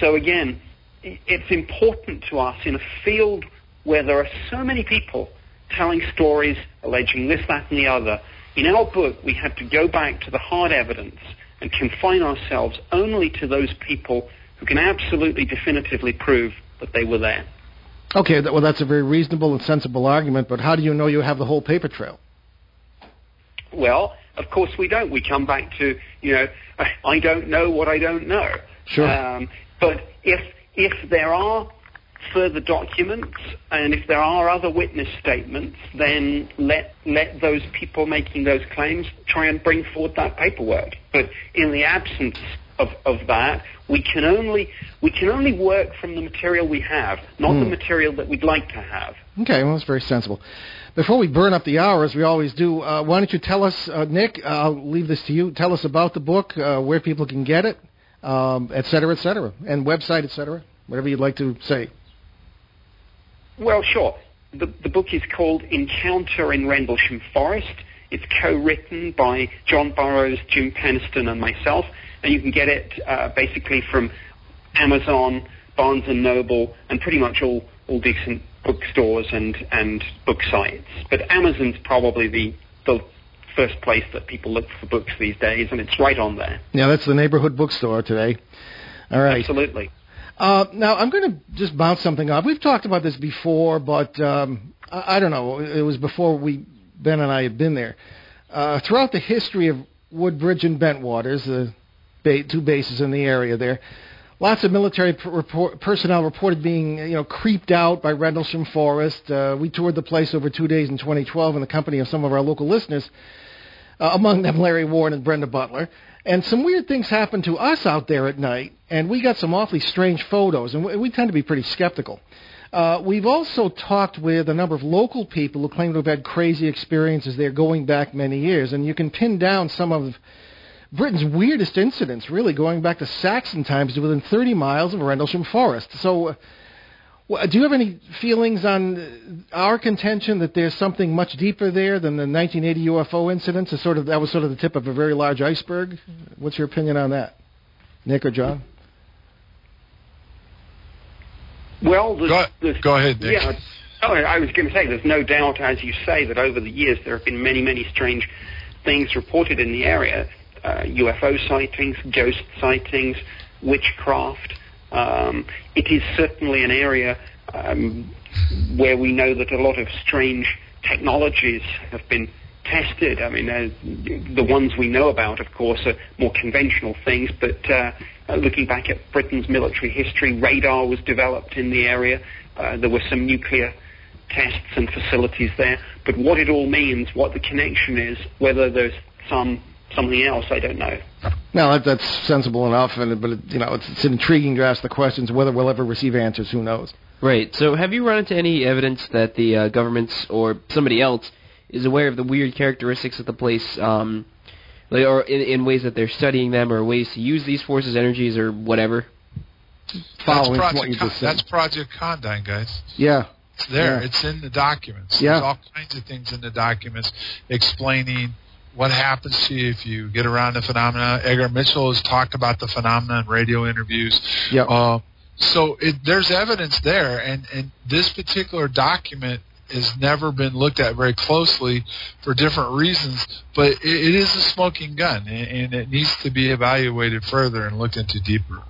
Speaker 4: So again, it's important to us in a field where there are so many people telling stories, alleging this, that, and the other. In our book, we had to go back to the hard evidence and confine ourselves only to those people who can absolutely definitively prove that they were there.
Speaker 2: Okay, well, that's a very reasonable and sensible argument, but how do you know you have the whole paper trail?
Speaker 4: Well, of course we don't. We come back to, you know, I don't know what I don't know.
Speaker 2: Sure.
Speaker 4: Um, but if if there are further documents and if there are other witness statements, then let let those people making those claims try and bring forward that paperwork. But in the absence of, of that, we can only we can only work from the material we have, not the
Speaker 2: Hmm.
Speaker 4: material that we'd like to have.
Speaker 2: Okay, well, that's very sensible. Before we burn up the hour, as we always do, uh, why don't you tell us, uh, Nick? Uh, I'll leave this to you. Tell us about the book, uh, where people can get it, um, et cetera, et cetera, and website, et cetera. Whatever you'd like to say.
Speaker 4: Well, sure. The, the book is called Encounter in Rendlesham Forest. It's co-written by John Burroughs, Jim Penniston, and myself, and you can get it uh, basically from Amazon, Barnes and Noble, and pretty much all, all decent bookstores and, and book sites. But Amazon's probably the, the first place that people look for books these days, and it's right on there.
Speaker 2: Yeah, that's the neighborhood bookstore today. All right.
Speaker 4: Absolutely.
Speaker 2: Uh, now I'm going to just bounce something off. We've talked about this before, but um, I, I don't know. It was before we Ben and I had been there. Uh, throughout the history of Woodbridge and Bentwaters, the ba- two bases in the area there, lots of military per- report, personnel reported being you know creeped out by Rendlesham Forest. Uh, we toured the place over two days in 2012 in the company of some of our local listeners, uh, among them Larry Warren and Brenda Butler. And some weird things happened to us out there at night, and we got some awfully strange photos, and we, we tend to be pretty skeptical. Uh, we've also talked with a number of local people who claim to have had crazy experiences there going back many years, and you can pin down some of Britain's weirdest incidents, really going back to Saxon times to within 30 miles of Rendlesham Forest. So, wh- do you have any feelings on our contention that there's something much deeper there than the 1980 UFO incidents? Is sort of that was sort of the tip of a very large iceberg. What's your opinion on that, Nick or John?
Speaker 4: Well, there's,
Speaker 5: Go,
Speaker 4: there's
Speaker 5: go ahead, Nick.
Speaker 4: Yeah. Oh, I was going to say, there's no doubt, as you say, that over the years there have been many, many strange things reported in the area. Uh, UFO sightings, ghost sightings, witchcraft. Um, it is certainly an area um, where we know that a lot of strange technologies have been tested. I mean, uh, the ones we know about, of course, are more conventional things, but uh, looking back at Britain's military history, radar was developed in the area. Uh, there were some nuclear tests and facilities there. But what it all means, what the connection is, whether there's some something else, I don't know.
Speaker 2: No, that, that's sensible enough, and but it, you know it's, it's intriguing to ask the questions. Whether we'll ever receive answers, who knows?
Speaker 3: Right. So, have you run into any evidence that the uh, governments or somebody else is aware of the weird characteristics of the place, um, like, or in, in ways that they're studying them, or ways to use these forces, energies, or whatever?
Speaker 2: Following
Speaker 5: that's
Speaker 2: what you
Speaker 5: Project Con-
Speaker 2: just said.
Speaker 5: That's Project Condign, guys.
Speaker 2: Yeah.
Speaker 5: It's there.
Speaker 2: Yeah.
Speaker 5: It's in the documents.
Speaker 2: Yeah.
Speaker 5: There's all kinds of things in the documents explaining what happens to you if you get around the phenomena. Edgar Mitchell has talked about the phenomena in radio interviews.
Speaker 2: Yep.
Speaker 5: Uh, so it, there's evidence there, and, and this particular document has never been looked at very closely for different reasons, but it, it is a smoking gun, and, and it needs to be evaluated further and looked into deeper.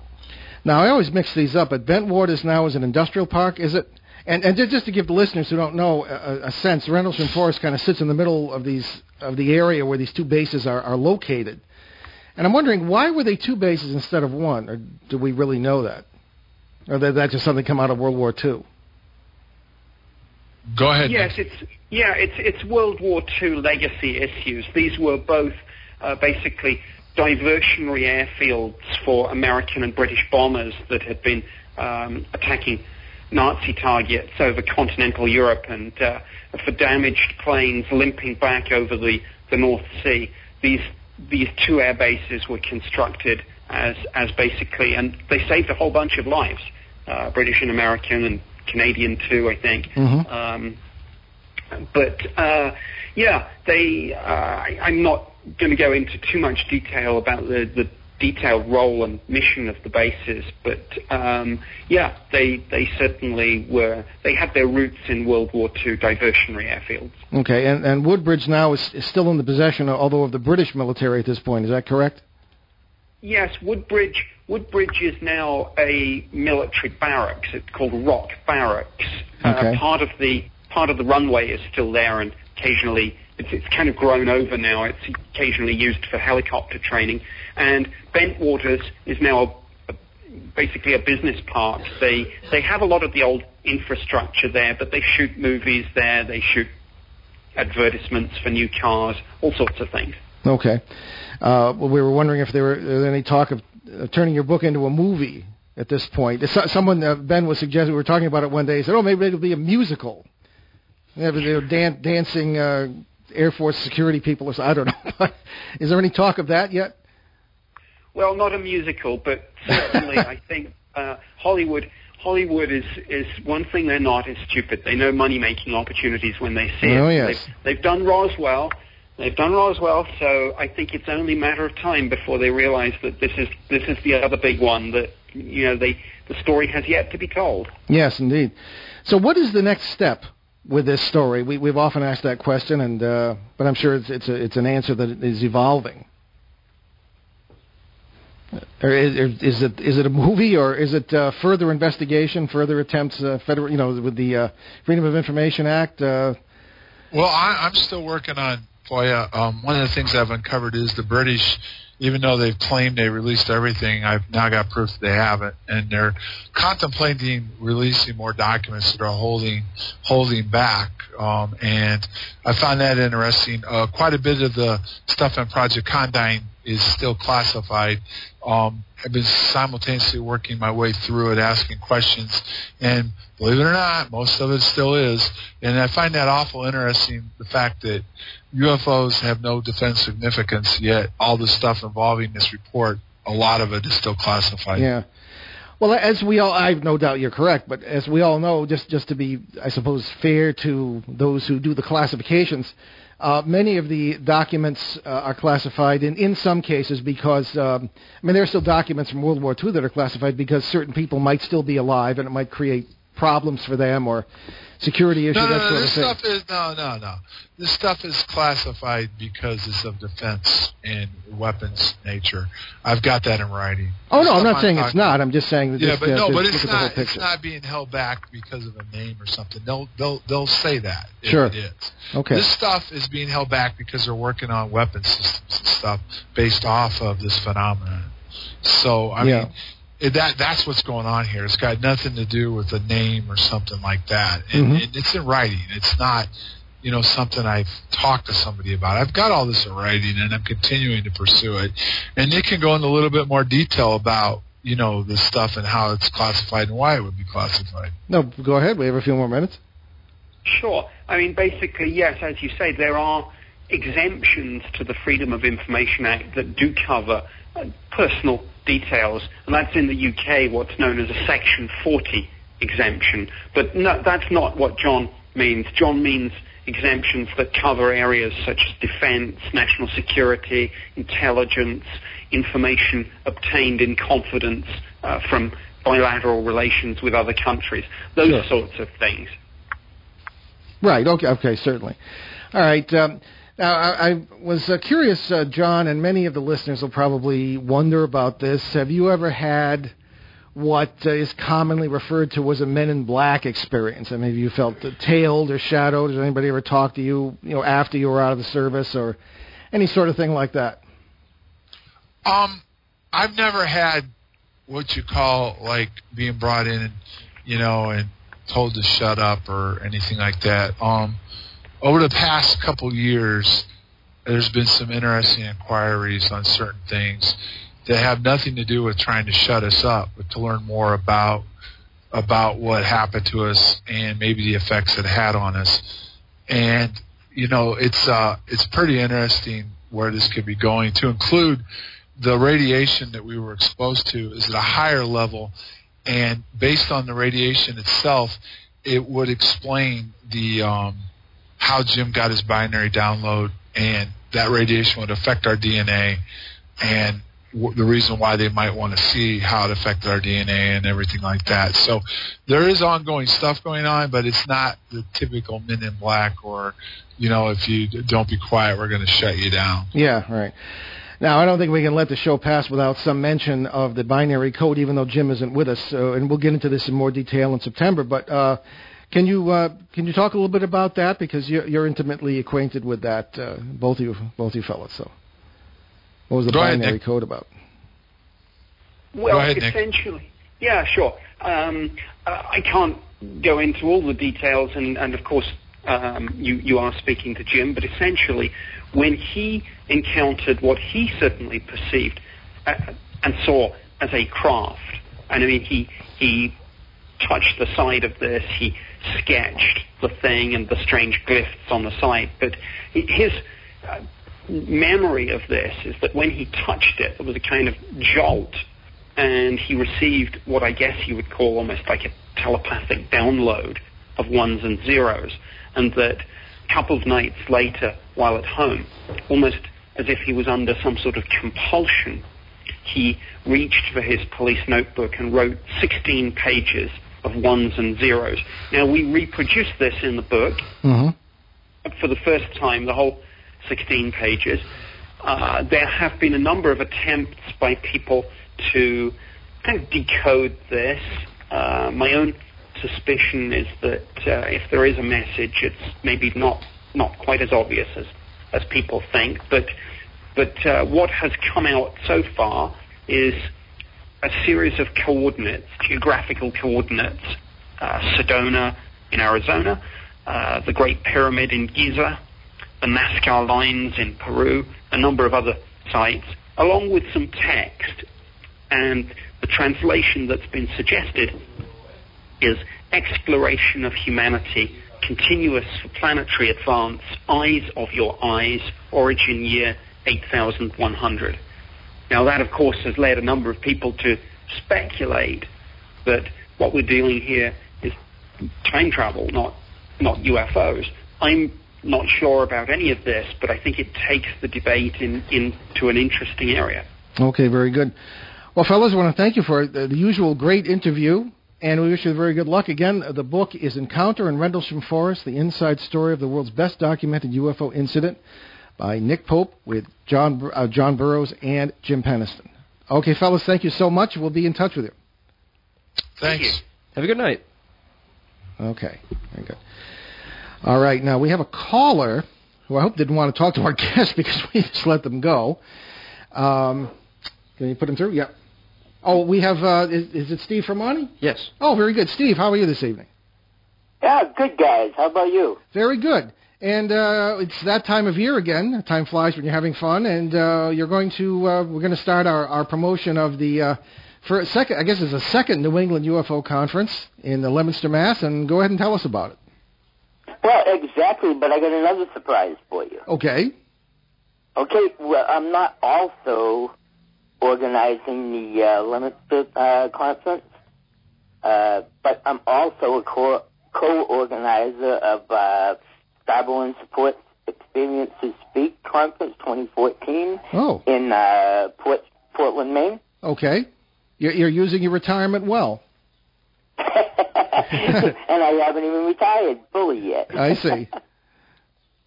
Speaker 2: Now I always mix these up, but Bentwaters is now is an industrial park, is it? And and just to give the listeners who don't know a, a sense, Rendlesham Forest kind of sits in the middle of these of the area where these two bases are, are located. And I'm wondering why were they two bases instead of one, or do we really know that? Or that just something come out of World War II?
Speaker 5: Go ahead.
Speaker 4: Yes, it's yeah, it's it's World War II legacy issues. These were both uh, basically diversionary airfields for American and British bombers that had been um, attacking Nazi targets over continental Europe and uh, for damaged planes limping back over the, the North Sea. These these two air bases were constructed as as basically, and they saved a whole bunch of lives, uh, British and American and Canadian too, I think.
Speaker 2: Mhm.
Speaker 4: Um, but uh, yeah, they. Uh, I, I'm not going to go into too much detail about the, the detailed role and mission of the bases, but um, yeah, they they certainly were. They had their roots in World War II diversionary airfields.
Speaker 2: Okay, and and Woodbridge now is, is still in the possession, although of the British military at this point. Is that correct?
Speaker 4: yes, Woodbridge. Woodbridge is now a military barracks. It's called Rock Barracks.
Speaker 2: Okay.
Speaker 4: Uh, part of the part of the runway is still there, and occasionally it's, it's kind of grown over now. It's occasionally used for helicopter training. And Bentwaters is now a, basically a business park. They they have a lot of the old infrastructure there, but they shoot movies there. They shoot advertisements for new cars, all sorts of things.
Speaker 2: Okay. Uh, well, we were wondering if there were, there was any talk of uh, turning your book into a movie at this point. So- Someone, uh, Ben was suggesting, we were talking about it one day, he said, oh, maybe it'll be a musical. Yeah, but they're dan- dancing uh, Air Force security people or. I don't know. Is there any talk of that yet?
Speaker 4: Well, not a musical, but certainly I think uh, Hollywood. Hollywood is is one thing they're not is stupid. They know money making opportunities when they see
Speaker 2: Oh,
Speaker 4: it.
Speaker 2: yes.
Speaker 4: They've, they've done Roswell. They've done Roswell, so I think it's only a matter of time before they realize that this is this is the other big one that you know they the story has yet to be told.
Speaker 2: Yes, indeed. So, what is the next step with this story? We, we've often asked that question, and uh, but I'm sure it's it's, a, it's an answer that is evolving. Or is, is it is it a movie or is it uh, further investigation, further attempts, uh, federal, you know, with the uh, Freedom of Information Act? Uh,
Speaker 5: Well, I, I'm still working on FOIA. Um, one of the things I've uncovered is the British, even though they've claimed they released everything, I've now got proof that they haven't, and they're contemplating releasing more documents that are holding holding back. Um, and I found that interesting. Uh, quite a bit of the stuff on Project Condign is still classified. Um, I've been simultaneously working my way through it, asking questions, and believe it or not, most of it still is. And I find that awful interesting, the fact that UFOs have no defense significance, yet all the stuff involving this report, a lot of it is still classified.
Speaker 2: Yeah. Well, as we all, I've no doubt you're correct, but as we all know, just just to be, I suppose, fair to those who do the classifications, uh, many of the documents uh, are classified in in some cases because, um, I mean, there are still documents from World War II that are classified because certain people might still be alive and it might create problems for them or security issue.
Speaker 5: No, no, no. This stuff is no, no, no. This stuff is classified because it's of defense and weapons nature. I've got that in writing.
Speaker 2: oh no, I'm not saying it's not. I'm just saying that
Speaker 5: Yeah,
Speaker 2: just,
Speaker 5: but
Speaker 2: uh,
Speaker 5: no, but it's
Speaker 2: at the whole
Speaker 5: not. It's not being held back because of a name or something. They'll they'll they'll say that.
Speaker 2: Sure.
Speaker 5: It is.
Speaker 2: Okay.
Speaker 5: This stuff is being held back because they're working on weapon systems and stuff based off of this phenomenon. So I
Speaker 2: Yeah.
Speaker 5: mean, it, that that's what's going on here. It's got nothing to do with a name or something like that. And,
Speaker 2: Mhm.
Speaker 5: and it's in writing. It's not. You know, something I've talked to somebody about. I've got all this in writing, and I'm continuing to pursue it. And Nick can go into a little bit more detail about, you know, this stuff and how it's classified and why it would be classified.
Speaker 2: No, go ahead. We have a few more minutes.
Speaker 4: Sure. I mean, basically, yes, as you say, there are exemptions to the Freedom of Information Act that do cover uh, personal details, and that's in the UK what's known as a Section 40 exemption. But no, that's not what John means. John means exemptions that cover areas such as defense, national security, intelligence, information obtained in confidence uh, from bilateral relations with other countries, those
Speaker 2: Sure.
Speaker 4: sorts of things.
Speaker 2: Right. Okay. Okay. Certainly. All right. Um, now, I, I was uh, curious, uh, John, and many of the listeners will probably wonder about this. Have you ever had what uh, is commonly referred to as a Men in Black experience? I mean, have you felt tailed or shadowed? Has anybody ever talked to you, you know, after you were out of the service, or any sort of thing like that?
Speaker 5: Um, I've never had what you call like being brought in, and, you know, and told to shut up or anything like that. Um, over the past couple years, there's been some interesting inquiries on certain things that have nothing to do with trying to shut us up, but to learn more about about what happened to us and maybe the effects it had on us. And you know, it's uh, it's pretty interesting where this could be going. To include the radiation that we were exposed to is at a higher level, and based on the radiation itself, it would explain the um, how Jim got his binary download, and that radiation would affect our DNA, and w- the reason why they might want to see how it affected our DNA and everything like that. So there is ongoing stuff going on, but it's not the typical Men in Black or, you know, if you don't be quiet, we're going to shut you down.
Speaker 2: Yeah, right. Now, I don't think we can let the show pass without some mention of the binary code, even though Jim isn't with us. So, and we'll get into this in more detail in September. But uh, can you uh, can you talk a little bit about that because you're, you're intimately acquainted with that, uh, both of you, both of you fellas. So, what was the
Speaker 5: Go
Speaker 2: binary
Speaker 5: Nick.
Speaker 2: code about?
Speaker 4: Well,
Speaker 5: Go ahead, Nick.
Speaker 4: essentially, yeah, sure. Um, uh, I can't go into all the details, and, and of course, um, you, you are speaking to Jim, but essentially, when he encountered what he certainly perceived uh, and saw as a craft, and I mean, he, he touched the side of this, he sketched the thing and the strange glyphs on the side, but his uh, memory of this is that when he touched it, there was a kind of jolt. And he received what I guess you would call almost like a telepathic download of ones and zeros, and that a couple of nights later, while at home, almost as if he was under some sort of compulsion, he reached for his police notebook and wrote 16 pages of ones and zeros. Now, we reproduce this in the book,
Speaker 2: Mm-hmm.
Speaker 4: for the first time, the whole 16 pages. Uh, there have been a number of attempts by people to kind of decode this. Uh, my own suspicion is that uh, if there is a message, it's maybe not not quite as obvious as as people think. But but uh, what has come out so far is a series of coordinates, geographical coordinates. Uh, Sedona in Arizona, uh, the Great Pyramid in Giza, the Nazca lines in Peru, a number of other sites, along with some text. And the translation that's been suggested is exploration of humanity, continuous for planetary advance, eyes of your eyes, origin year 8100. Now that of course has led a number of people to speculate that what we're dealing here is time travel, not not UFOs. I'm not sure about any of this, but I think it takes the debate in, into an interesting area.
Speaker 2: Okay, very good. Well, fellas, I want to thank you for the, the usual great interview, and we wish you very good luck. Again, the book is Encounter in Rendlesham Forest, the inside story of the world's best documented UFO incident by Nick Pope with John, Bur- uh, John Burroughs and Jim Penniston. Okay, fellas, thank you so much. We'll be in touch with you.
Speaker 4: Thank
Speaker 5: Thanks.
Speaker 4: you.
Speaker 3: Have a good night.
Speaker 2: Okay, very good. All right, now we have a caller who I hope didn't want to talk to our guest because we just let them go. Um, can you put him through? Yeah. Oh, we have, uh, is, is it Steve Fermani?
Speaker 3: Yes.
Speaker 2: Oh, very good. Steve, how are you this evening?
Speaker 8: Yeah, good guys. How about you?
Speaker 2: Very good. And uh, it's that time of year again. Time flies when you're having fun, and uh, you're going to uh, we're going to start our, our promotion of the uh, for a second. I guess it's a second New England UFO conference in the Leominster, Mass. And go ahead and tell us about it.
Speaker 8: Well, exactly, but I got another surprise for you.
Speaker 2: Okay.
Speaker 8: Okay, well, I'm not also organizing the uh, Leominster uh, conference, uh, but I'm also a co- co-organizer of uh, Starborn Support Experiences Speak Conference 2014
Speaker 2: Oh.
Speaker 8: in uh, Port- Portland, Maine.
Speaker 2: Okay. You're, you're using your retirement well.
Speaker 8: and I haven't even retired fully yet.
Speaker 2: I see.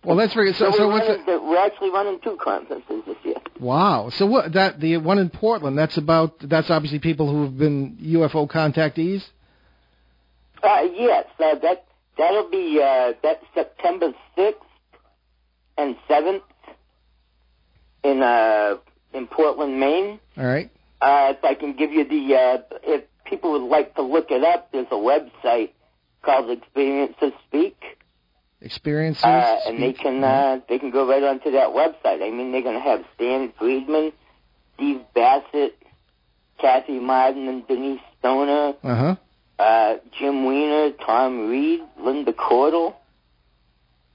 Speaker 2: Well, that's very so.
Speaker 8: So,
Speaker 2: So
Speaker 8: we're, running, the, we're actually running two conferences this year.
Speaker 2: Wow. So what? That the one in Portland. That's about. That's obviously people who have been UFO contactees.
Speaker 8: Uh, yes, uh, that that'll be uh, that's September sixth and seventh in uh, in Portland, Maine.
Speaker 2: All right.
Speaker 8: Uh, if I can give you the uh, if people would like to look it up, there's a website called Experiences Speak,
Speaker 2: Experiences.
Speaker 8: uh, and they can uh, they can go right onto that website. I mean, they're going to have Stan Friedman, Steve Bassett, Kathy Martin, and Denise Stoner.
Speaker 2: Uh huh.
Speaker 8: Uh, Jim Weiner, Tom Reed, Linda Cordell,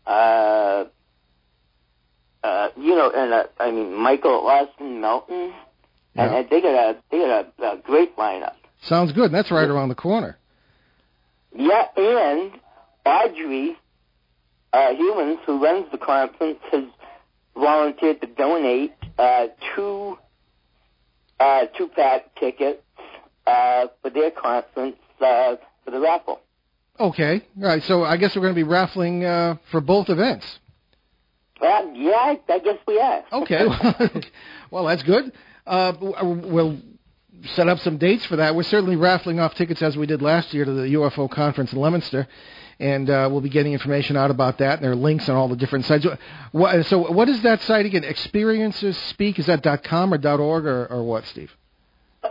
Speaker 8: uh, uh, you know, and uh, I mean Michael Austin Melton, and
Speaker 2: Yeah.
Speaker 8: uh, they got a they got a, a great lineup.
Speaker 2: Sounds good. That's right around the corner.
Speaker 8: Yeah, and Audrey uh, Hewins, who runs the conference, has volunteered to donate uh, two uh, two pack tickets uh, for their conference uh, for the raffle.
Speaker 2: Okay. All right. So I guess we're going to be raffling uh, for both events.
Speaker 8: Well, yeah, I, I guess we are.
Speaker 2: Okay. well, that's good. Uh, we'll set up some dates for that. We're certainly raffling off tickets as we did last year to the UFO conference in Leominster, and uh, we'll be getting information out about that. And there are links on all the different sites. What, so, what is that site again? Experiences Speak. Is that .com or .org or, or what, Steve?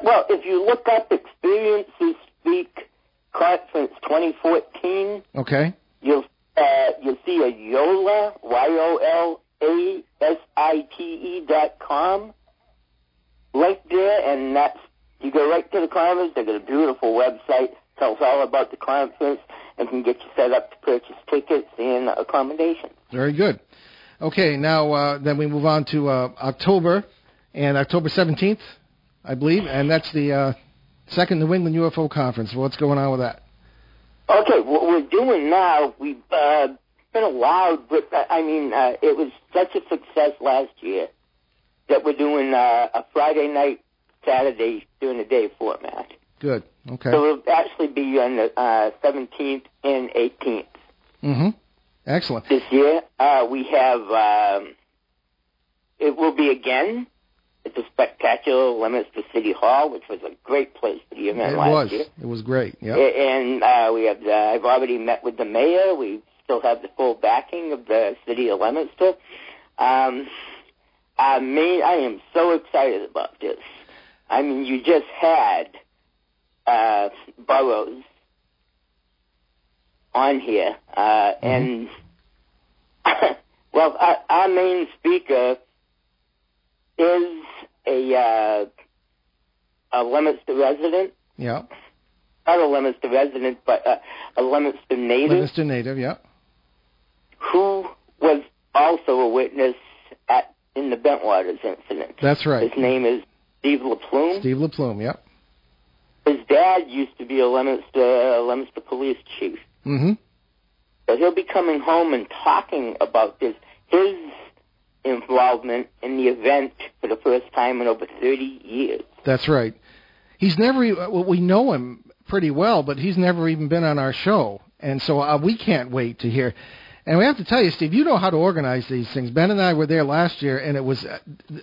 Speaker 8: Well, if you look up Experiences Speak Conference 2014,
Speaker 2: Okay.
Speaker 8: you'll uh, you'll see a Yola Y O L A S I T E dot com link there, and that's you go right to the conference. They got a beautiful website, tells all about the conference, and can get you set up to purchase tickets and accommodations.
Speaker 2: Very good. Okay, now uh, then we move on to uh, October, and October 17th, I believe, and that's the uh, second New England UFO conference. What's going on with that?
Speaker 8: Okay, what we're doing now, we've uh, been allowed, but uh, I mean, uh, it was such a success last year that we're doing uh, a Friday night, Saturday during the day format.
Speaker 2: Good. Okay.
Speaker 8: So it'll actually be on the uh, 17th and 18th
Speaker 2: Mm-hmm. Excellent.
Speaker 8: this year. Uh, we have, um, it will be again at a spectacular Leominster City Hall, which was a great place for the event
Speaker 2: It
Speaker 8: last
Speaker 2: was.
Speaker 8: year.
Speaker 2: It was great. Yeah.
Speaker 8: And uh, we have. Uh, I've already met with the mayor. We still have the full backing of the city of Leominster. Um, I mean, I am so excited about this. I mean, you just had uh, Burroughs on here, uh, and well, our, our main speaker is a uh, a Leominster resident
Speaker 2: Yeah.
Speaker 8: not a Leominster resident, but uh, a Leominster native
Speaker 2: Livingston native. Yeah.
Speaker 8: who was also a witness at in the Bentwaters incident.
Speaker 2: That's right.
Speaker 8: His name is Steve LaPlume.
Speaker 2: Steve LaPlume. Yeah.
Speaker 8: His dad used to be a Leominster, Leominster police chief.
Speaker 2: Mm-hmm.
Speaker 8: So he'll be coming home and talking about this, his involvement in the event for the first time in over 30 years.
Speaker 2: That's right. He's never. e- Well, we know him pretty well, but he's never even been on our show, and so uh, we can't wait to hear. And we have to tell you, Steve, you know how to organize these things. Ben and I were there last year, and it was uh,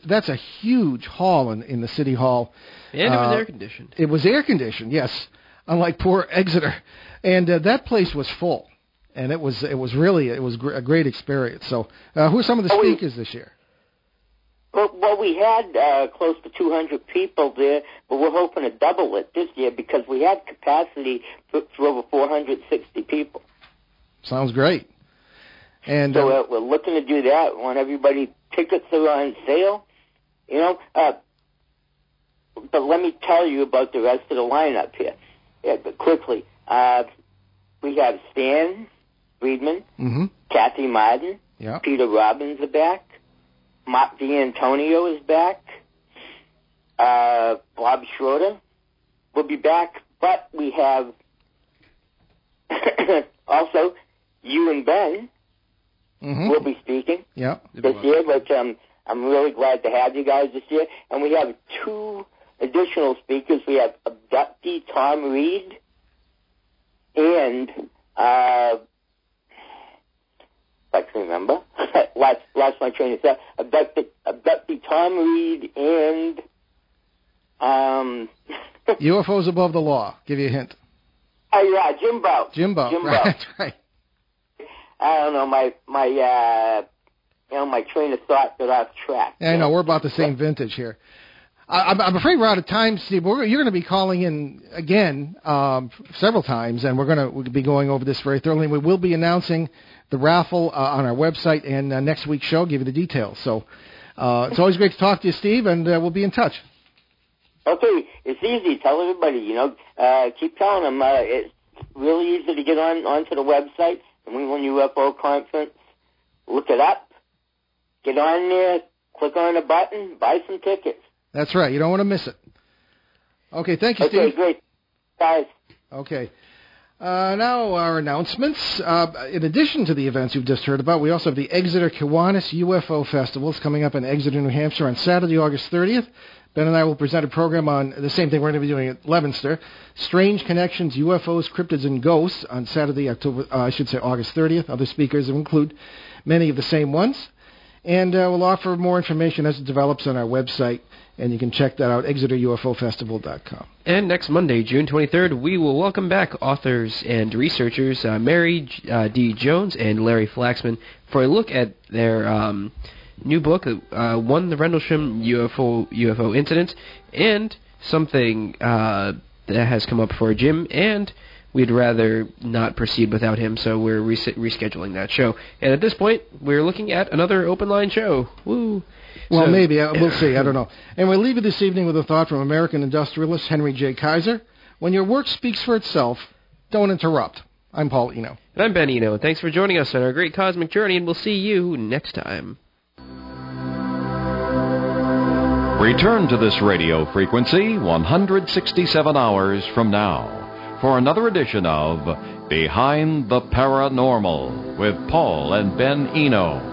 Speaker 2: that's a huge hall in, in the city hall.
Speaker 3: And it was
Speaker 2: Uh,
Speaker 3: air conditioned.
Speaker 2: It was air conditioned, yes, unlike poor Exeter, and uh, that place was full, and it was it was really it was gr- a great experience. So, uh, who are some of the
Speaker 8: Oh,
Speaker 2: speakers this year?
Speaker 8: Well, well, we had uh, close to 200 people there, but we're hoping to double it this year because we have capacity for, for over 460 people.
Speaker 2: Sounds great. And
Speaker 8: So
Speaker 2: uh,
Speaker 8: uh, we're looking to do that. Want everybody tickets are on sale, you know. Uh, but let me tell you about the rest of the lineup here. Yeah, but quickly, uh, we have Stan Friedman,
Speaker 2: hmm
Speaker 8: Kathy Martin,
Speaker 2: yeah,
Speaker 8: Peter Robbins are back. Mark D'Antonio is back. Uh, Bob Schroeder will be back, but we have also you and Ben
Speaker 2: hmm
Speaker 8: will be speaking
Speaker 2: yeah.
Speaker 8: this year, but um, I'm really glad to have you guys this year. And we have two additional speakers. We have abductee Tom Reed and uh, if I can remember, lost, lost my train of thought. Abductee, abductee Tom Reed and um,
Speaker 2: UFOs above the law. Give you a hint.
Speaker 8: oh yeah, Jimbo.
Speaker 2: Jimbo.
Speaker 8: Jimbo.
Speaker 2: Right, that's right.
Speaker 8: I don't know my my uh, you know my train of thought got off track.
Speaker 2: Yeah, I know we're about the same vintage here. I, I'm, I'm afraid we're out of time, Steve. We're, you're going to be calling in again um, several times, and we're going to we'll be going over this very thoroughly. We will be announcing the raffle uh, on our website and uh, next week's show. Give you the details. So uh, it's always great to talk to you, Steve, and uh, we'll be in touch.
Speaker 8: Okay, it's easy. Tell everybody, you know, uh, keep telling them. Uh, it's really easy to get on onto the website, the New England UFO Conference. Look it up. Get on there. Click on the button. Buy some tickets.
Speaker 2: That's right. You don't want to miss it. Okay, thank you,
Speaker 8: Okay,
Speaker 2: Steve.
Speaker 8: great, guys.
Speaker 2: Okay. Uh, now our announcements. Uh, in addition to the events you've just heard about, we also have the Exeter Kiwanis UFO Festival. It's coming up in Exeter, New Hampshire on Saturday, August 30th. Ben and I will present a program on the same thing we're going to be doing at Leominster. Strange Connections, UFOs, Cryptids, and Ghosts on Saturday, October, uh, I should say August 30th. Other speakers will include many of the same ones. And uh, we'll offer more information as it develops on our website, and you can check that out, ExeterUFOFestival.com.
Speaker 3: And next Monday, June 23rd, we will welcome back authors and researchers uh, Mary uh, D. Jones and Larry Flaxman for a look at their um, new book, uh, One the Rendlesham UFO UFO Incident, and something uh, that has come up for Jim, and we'd rather not proceed without him, so we're res- rescheduling that show. And at this point, we're looking at another open line show. Woo!
Speaker 2: Well,
Speaker 3: So-
Speaker 2: maybe. Uh, we'll see. I don't know. And we'll leave you this evening with a thought from American industrialist Henry J. Kaiser. When your work speaks for itself, don't interrupt. I'm Paul Eno.
Speaker 3: And I'm Ben Eno. Thanks for joining us on our great cosmic journey, and we'll see you next time.
Speaker 1: Return to this radio frequency 167 hours from now for another edition of Behind the Paranormal with Paul and Ben Eno.